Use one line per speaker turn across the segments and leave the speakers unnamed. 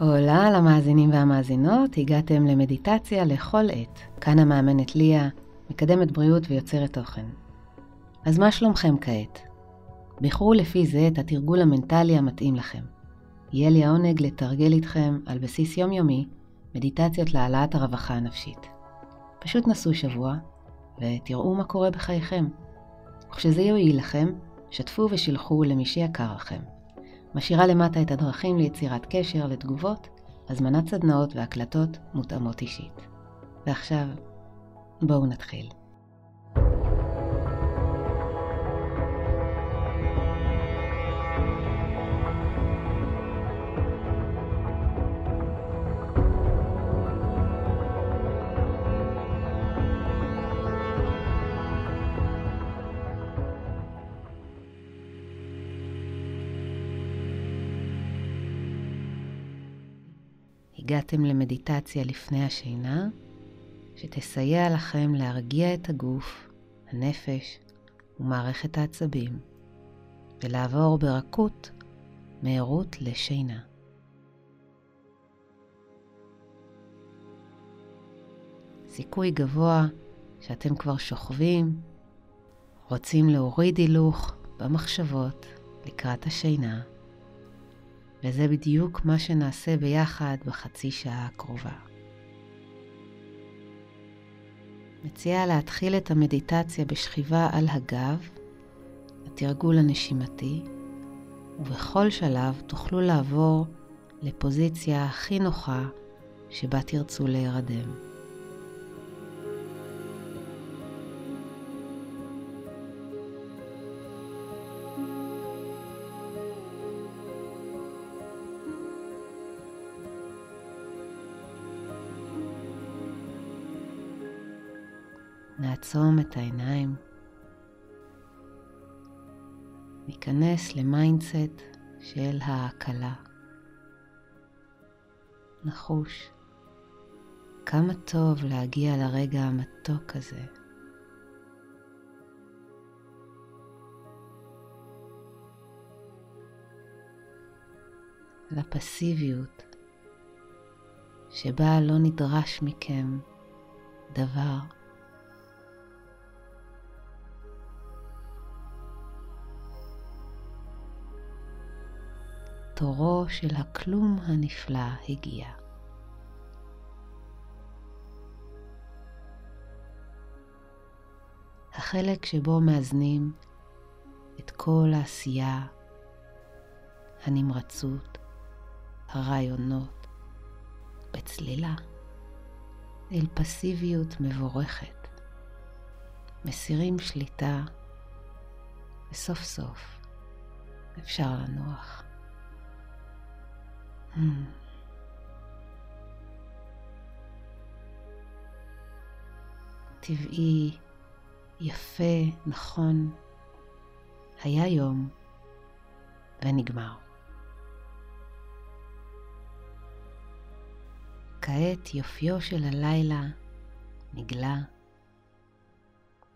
הולה למאזינים והמאזינות, הגעתם למדיטציה לכל עת. כאן המאמנת ליה, מקדמת בריאות ויוצרת תוכן. אז מה שלומכם כעת? בחרו לפי זה את התרגול המנטלי המתאים לכם. יהיה לי העונג לתרגל איתכם על בסיס יומיומי מדיטציות להעלאת הרווחה הנפשית. פשוט נסו שבוע ותראו מה קורה בחייכם. וכשזה יועיל לכם, שתפו ושילחו למי שיקר לכם. משאירה למטה את הדרכים ליצירת קשר, לתגובות, הזמנת סדנאות והקלטות מותאמות אישית. ועכשיו, בואו נתחיל. הגעתם למדיטציה לפני השינה, שתסייע לכם להרגיע את הגוף, הנפש ומערכת העצבים, ולעבור ברכות מהירות לשינה. סיכוי גבוה שאתם כבר שוכבים, רוצים להוריד הילוך במחשבות לקראת השינה. וזה בדיוק מה שנעשה ביחד בחצי שעה הקרובה. מציעה להתחיל את המדיטציה בשכיבה על הגב, התרגול הנשימתי, ובכל שלב תוכלו לעבור לפוזיציה הכי נוחה שבה תרצו להירדם. נעצום את העיניים, ניכנס ל mindset של ההקלה. נחוש כמה טוב להגיע לרגע המתוק הזה. לפסיביות שבה לא נדרש מכם דבר. תורו של הכלום הנפלא הגיע. החלק שבו מאזנים את כל העשייה, הנמרצות, הרעיונות, בצלילה, אל פסיביות מבורכת. מסירים שליטה, וסוף סוף אפשר לנוח. טבעי, יפה, נכון, היה יום ונגמר. כעת יופיו של הלילה נגלה,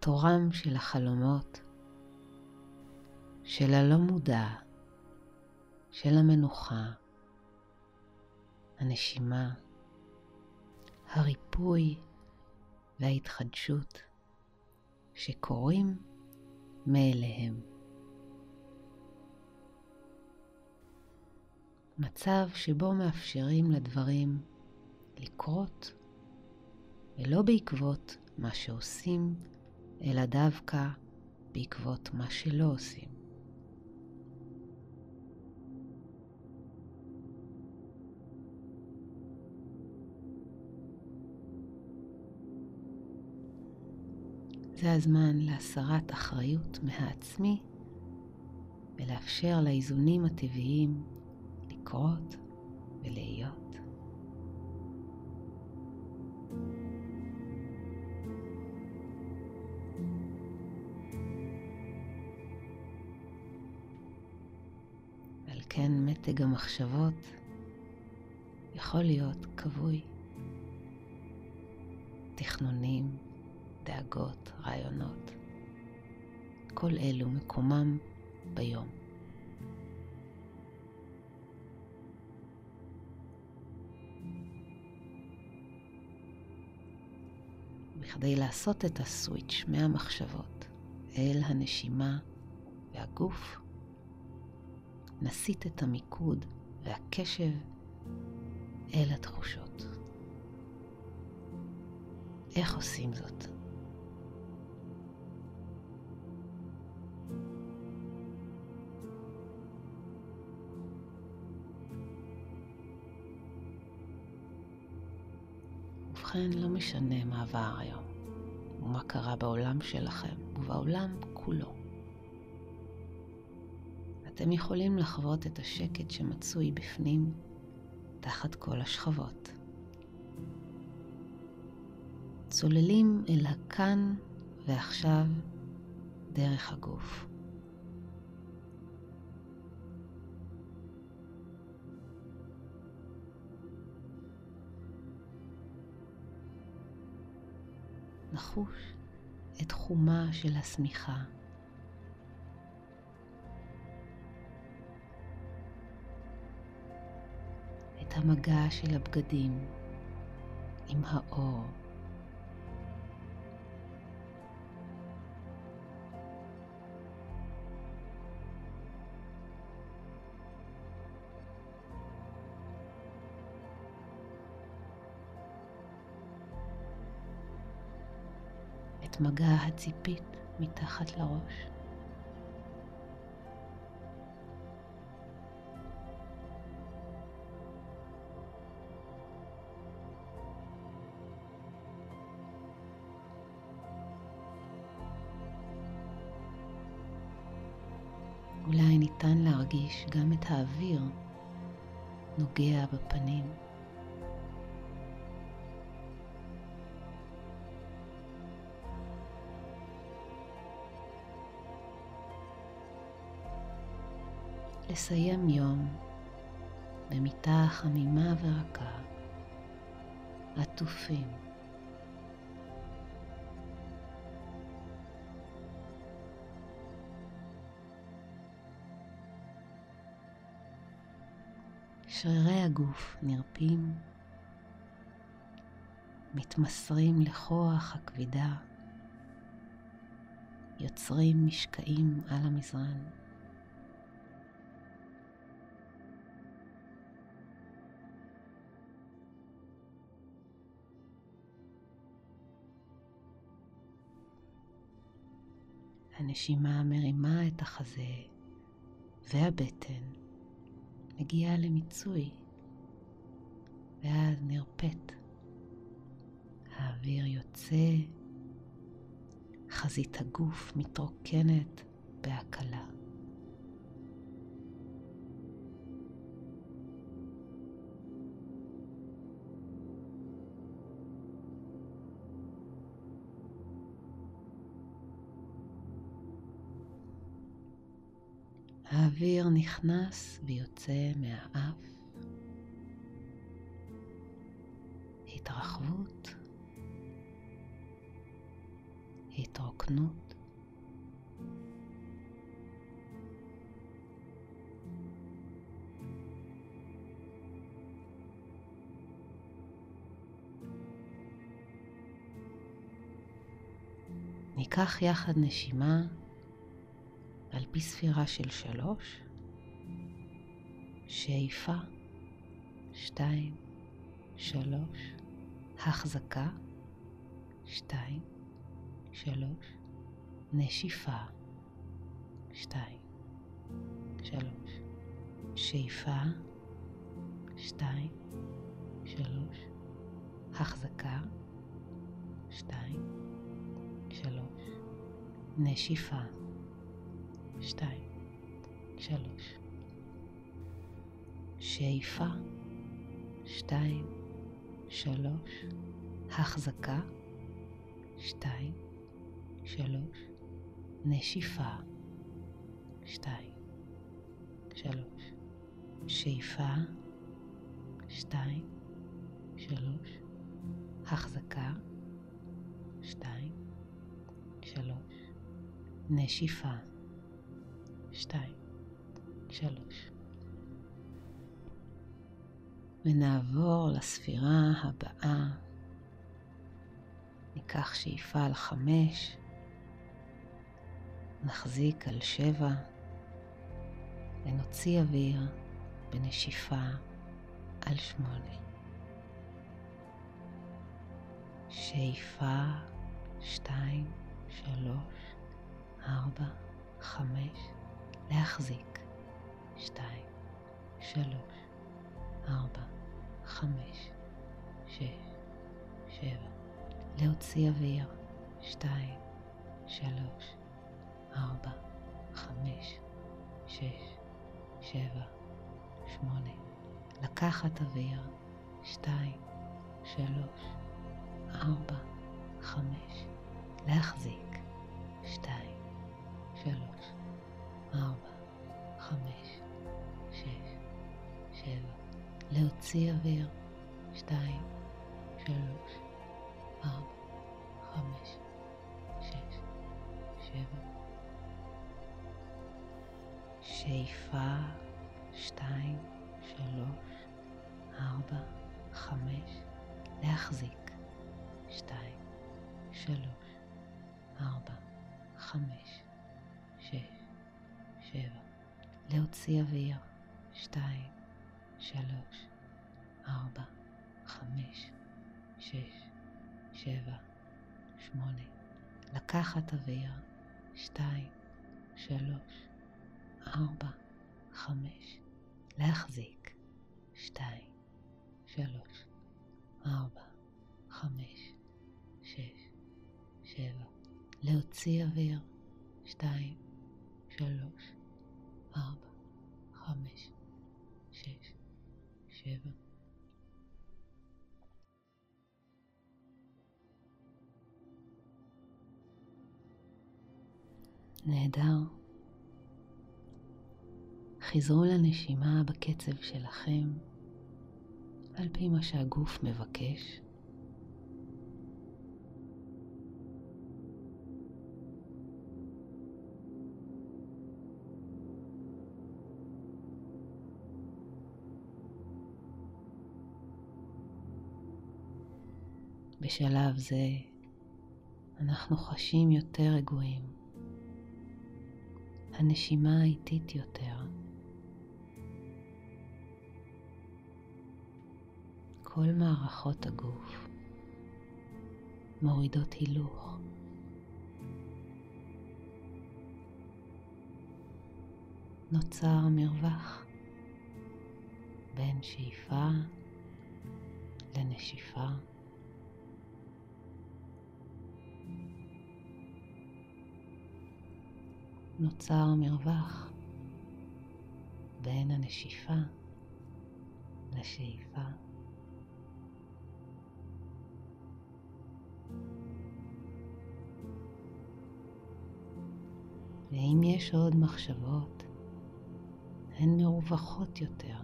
תורם של החלומות, של הלא מודע, של המנוחה. הנשימה, הריפוי וההתחדשות שקורים מאליהם. מצב שבו מאפשרים לדברים לקרות ולא בעקבות מה שעושים, אלא דווקא בעקבות מה שלא עושים. זה הזמן להסרת אחריות מהעצמי ולאפשר לאיזונים הטבעיים לקרות ולהיות. כן מתג המחשבות יכול להיות כבוי. תכנונים, דאגות, רעיונות. כל אלו מקומם ביום. בכדי לעשות את הסוויץ' מהמחשבות אל הנשימה והגוף, נסיט את המיקוד והקשב אל התחושות. איך עושים זאת? ובכן, לא משנה מה עבר היום, ומה קרה בעולם שלכם ובעולם כולו. אתם יכולים לחוות את השקט שמצוי בפנים תחת כל השכבות. צוללים אל הכאן ועכשיו דרך הגוף. נחוש את חומה של השמיכה. את המגע של הבגדים עם האור. את מגע הציפית מתחת לראש. אולי ניתן להרגיש גם את האוויר נוגע בפנים. לסיים יום במיטה חמימה ורכה, עטופים. שרירי הגוף נרפים, מתמסרים לכוח הכבידה, יוצרים משקעים על המזרן. הנשימה מרימה את החזה והבטן, מגיעה למיצוי, ואז נרפאת. האוויר יוצא, חזית הגוף מתרוקנת בהקלה. האוויר נכנס ויוצא מהאף. התרחבות, התרוקנות. ניקח יחד נשימה על פי ספירה של שלוש, שאיפה, שתיים, שלוש, החזקה, שתיים, שלוש, נשיפה, שתיים, שלוש, שאיפה, שתיים, שלוש, החזקה, שתיים, שלוש, נשיפה. שתיים, שלוש. שאיפה, שתיים, שלוש. החזקה, שתיים, שלוש. נשיפה, שתיים, שלוש. שאיפה, שתיים, שלוש. החזקה, שתיים, שלוש. נשיפה. שתיים, שלוש. ונעבור לספירה הבאה, ניקח שאיפה על חמש, נחזיק על שבע, ונוציא אוויר בנשיפה על שמונה. שאיפה, שתיים, שלוש, ארבע, חמש, להחזיק, שתיים, שלוש, ארבע, חמש, שש, שבע, להוציא אוויר, שתיים, שלוש, ארבע, חמש, שש, שבע, שמונה, לקחת אוויר, שתיים, שלוש, ארבע, חמש, להחזיק, שתיים, שלוש, ארבע, חמש, שש, שבע, להוציא אוויר, שתיים, שלוש, ארבע, חמש, שש, שבע. שאיפה, שתיים, שלוש, ארבע, חמש, להחזיק, אוויר, שתיים, שלוש, ארבע, חמש, להחזיק, שתיים, שלוש, ארבע, חמש, שש, שבע, להוציא אוויר, שתיים, שלוש, ארבע, חמש, שש, שבע. נהדר. חזרו לנשימה בקצב שלכם, על פי מה שהגוף מבקש. בשלב זה אנחנו חשים יותר רגועים. הנשימה איטית יותר. כל מערכות הגוף מורידות הילוך. נוצר מרווח בין שאיפה לנשיפה. נוצר מרווח בין הנשיפה לשאיפה. ואם יש עוד מחשבות, הן מרווחות יותר.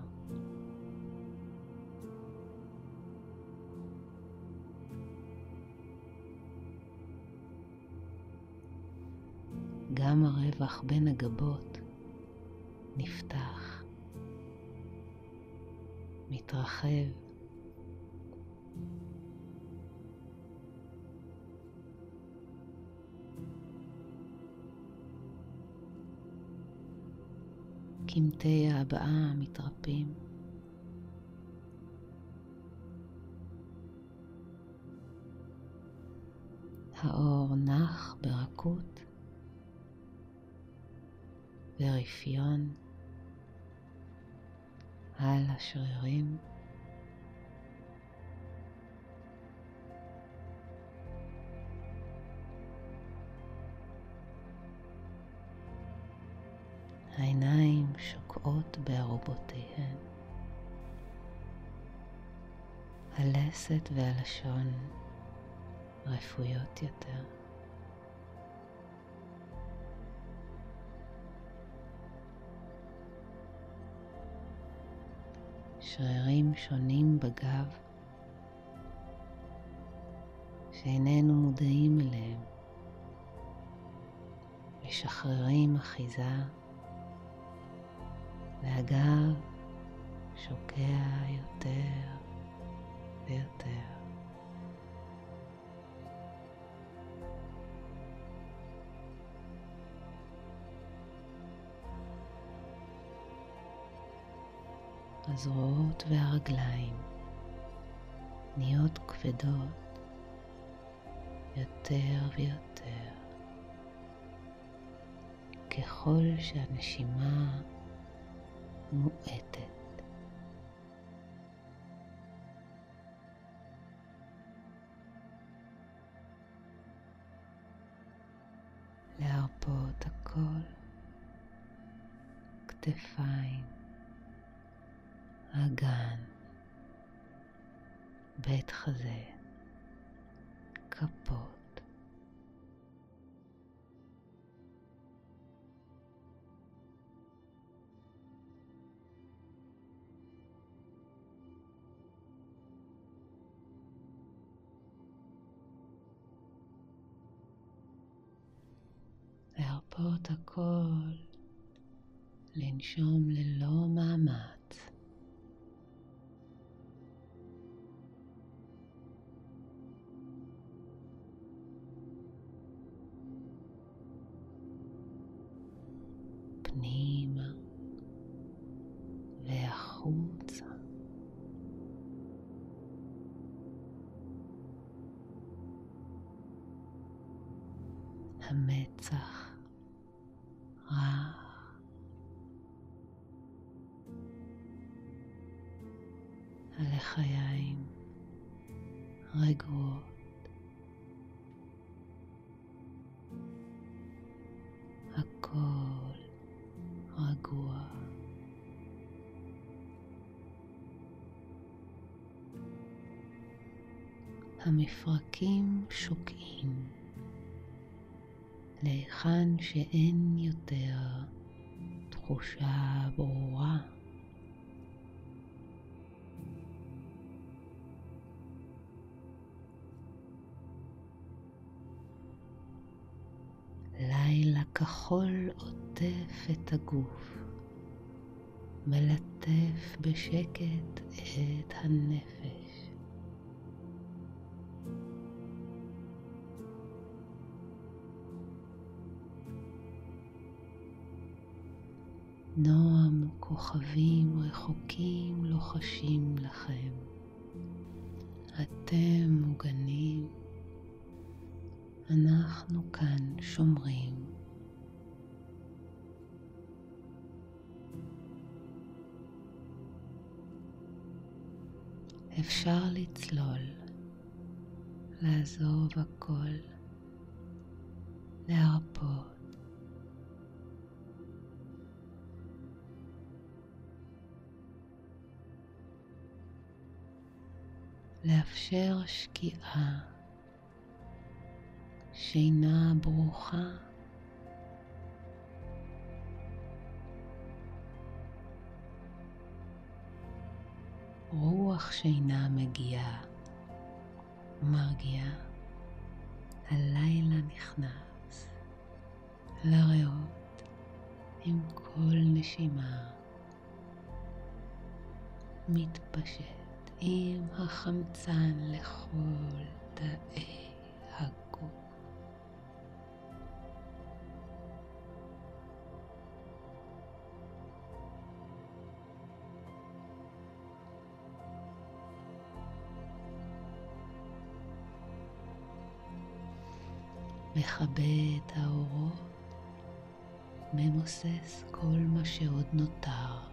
גם הרווח בין הגבות נפתח, מתרחב. קמטי ההבעה מתרפים. האור נח ברכות ורפיון על השרירים. העיניים שוקעות בארובותיהן. הלסת והלשון רפויות יותר. שרירים שונים בגב שאיננו מודעים אליהם, משחררים אחיזה והגב שוקע יותר ויותר. הזרועות והרגליים נהיות כבדות יותר ויותר ככל שהנשימה מואטת. להרפות הכל, כתפיים, אגן, בית חזה, כפות. להרפות הכל, לנשום ללא מאמץ. המפרקים שוקעים להיכן שאין יותר תחושה ברורה. לילה כחול עוטף את הגוף, מלטף בשקט את הנפש. נועם כוכבים רחוקים לוחשים לכם. אתם מוגנים, אנחנו כאן שומרים. אפשר לצלול, לעזוב הכל, להרפות. לאפשר שקיעה, שינה ברוכה. רוח שינה מגיעה, מרגיעה, הלילה נכנס לריאות עם כל נשימה, מתפשט. עם החמצן לכל תאי הגוף. מכבה את האורות, ממוסס כל מה שעוד נותר.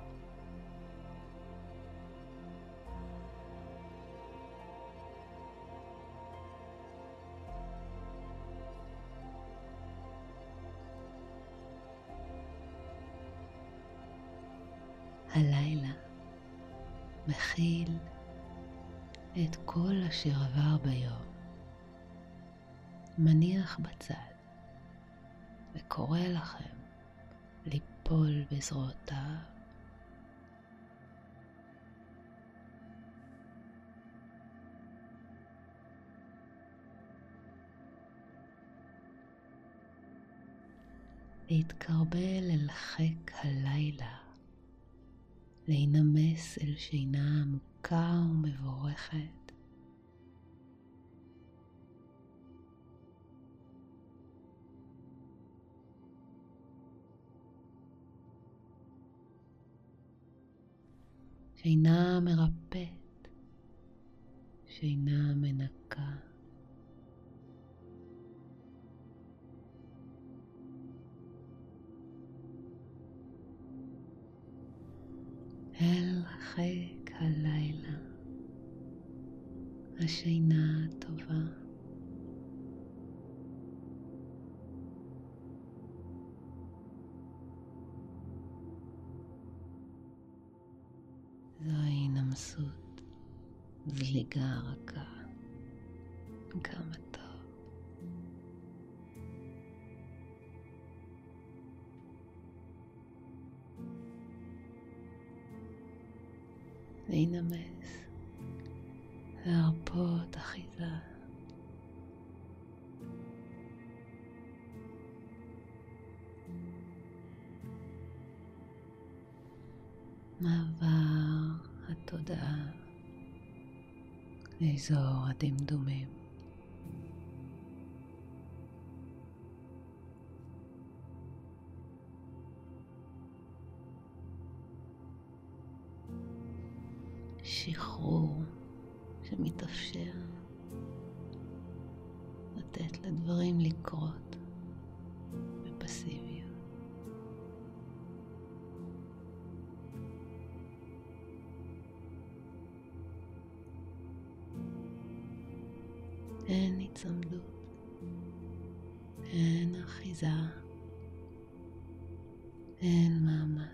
אשר עבר ביום, מניח בצד וקורא לכם ליפול בזרועותיו להתקרבל אל חיק הלילה להינמס אל שינה עמוקה ומבורכת. שינה מרפאת, שינה מנקה. אל חיק הלילה, השינה הטובה. זליגה רכה, לאזור הדמדומים. שחרור שמתאפשר לתת לדברים לקרות בפסיביות. אחיזה, אין מאמץ.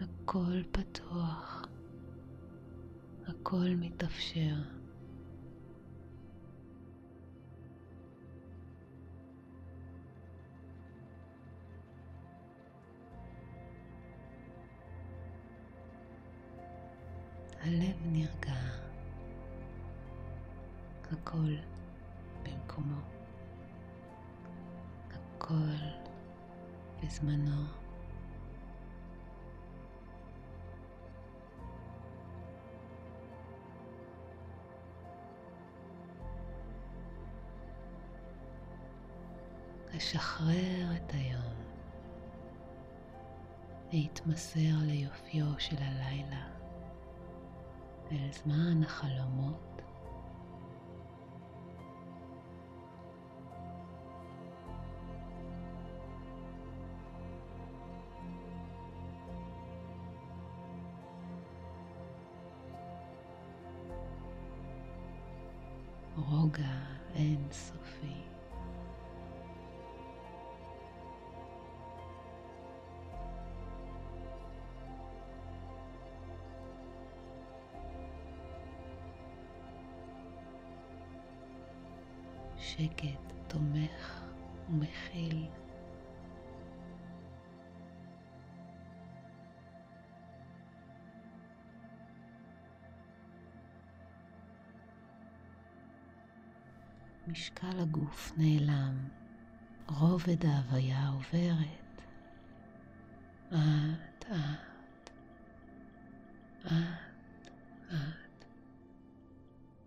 הכל פתוח, הכל מתאפשר. הלב נרגע, הכל במקומו, הכל בזמנו. לשחרר את היום, להתמסר ליופיו של הלילה, אל זמן החלומות. רוגע אינסופי. שקט תומך ומכיל. משקל הגוף נעלם, רובד ההוויה עוברת. אט אט, אט אט,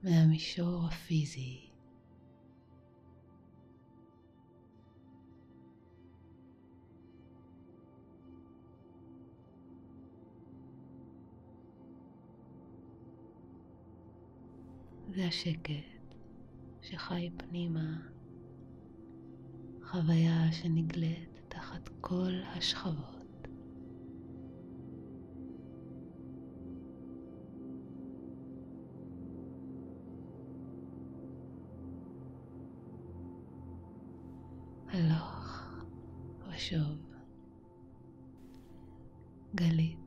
מהמישור הפיזי זה השקט שחי פנימה, חוויה שנגלית תחת כל השכבות. הלוך ושוב, גלית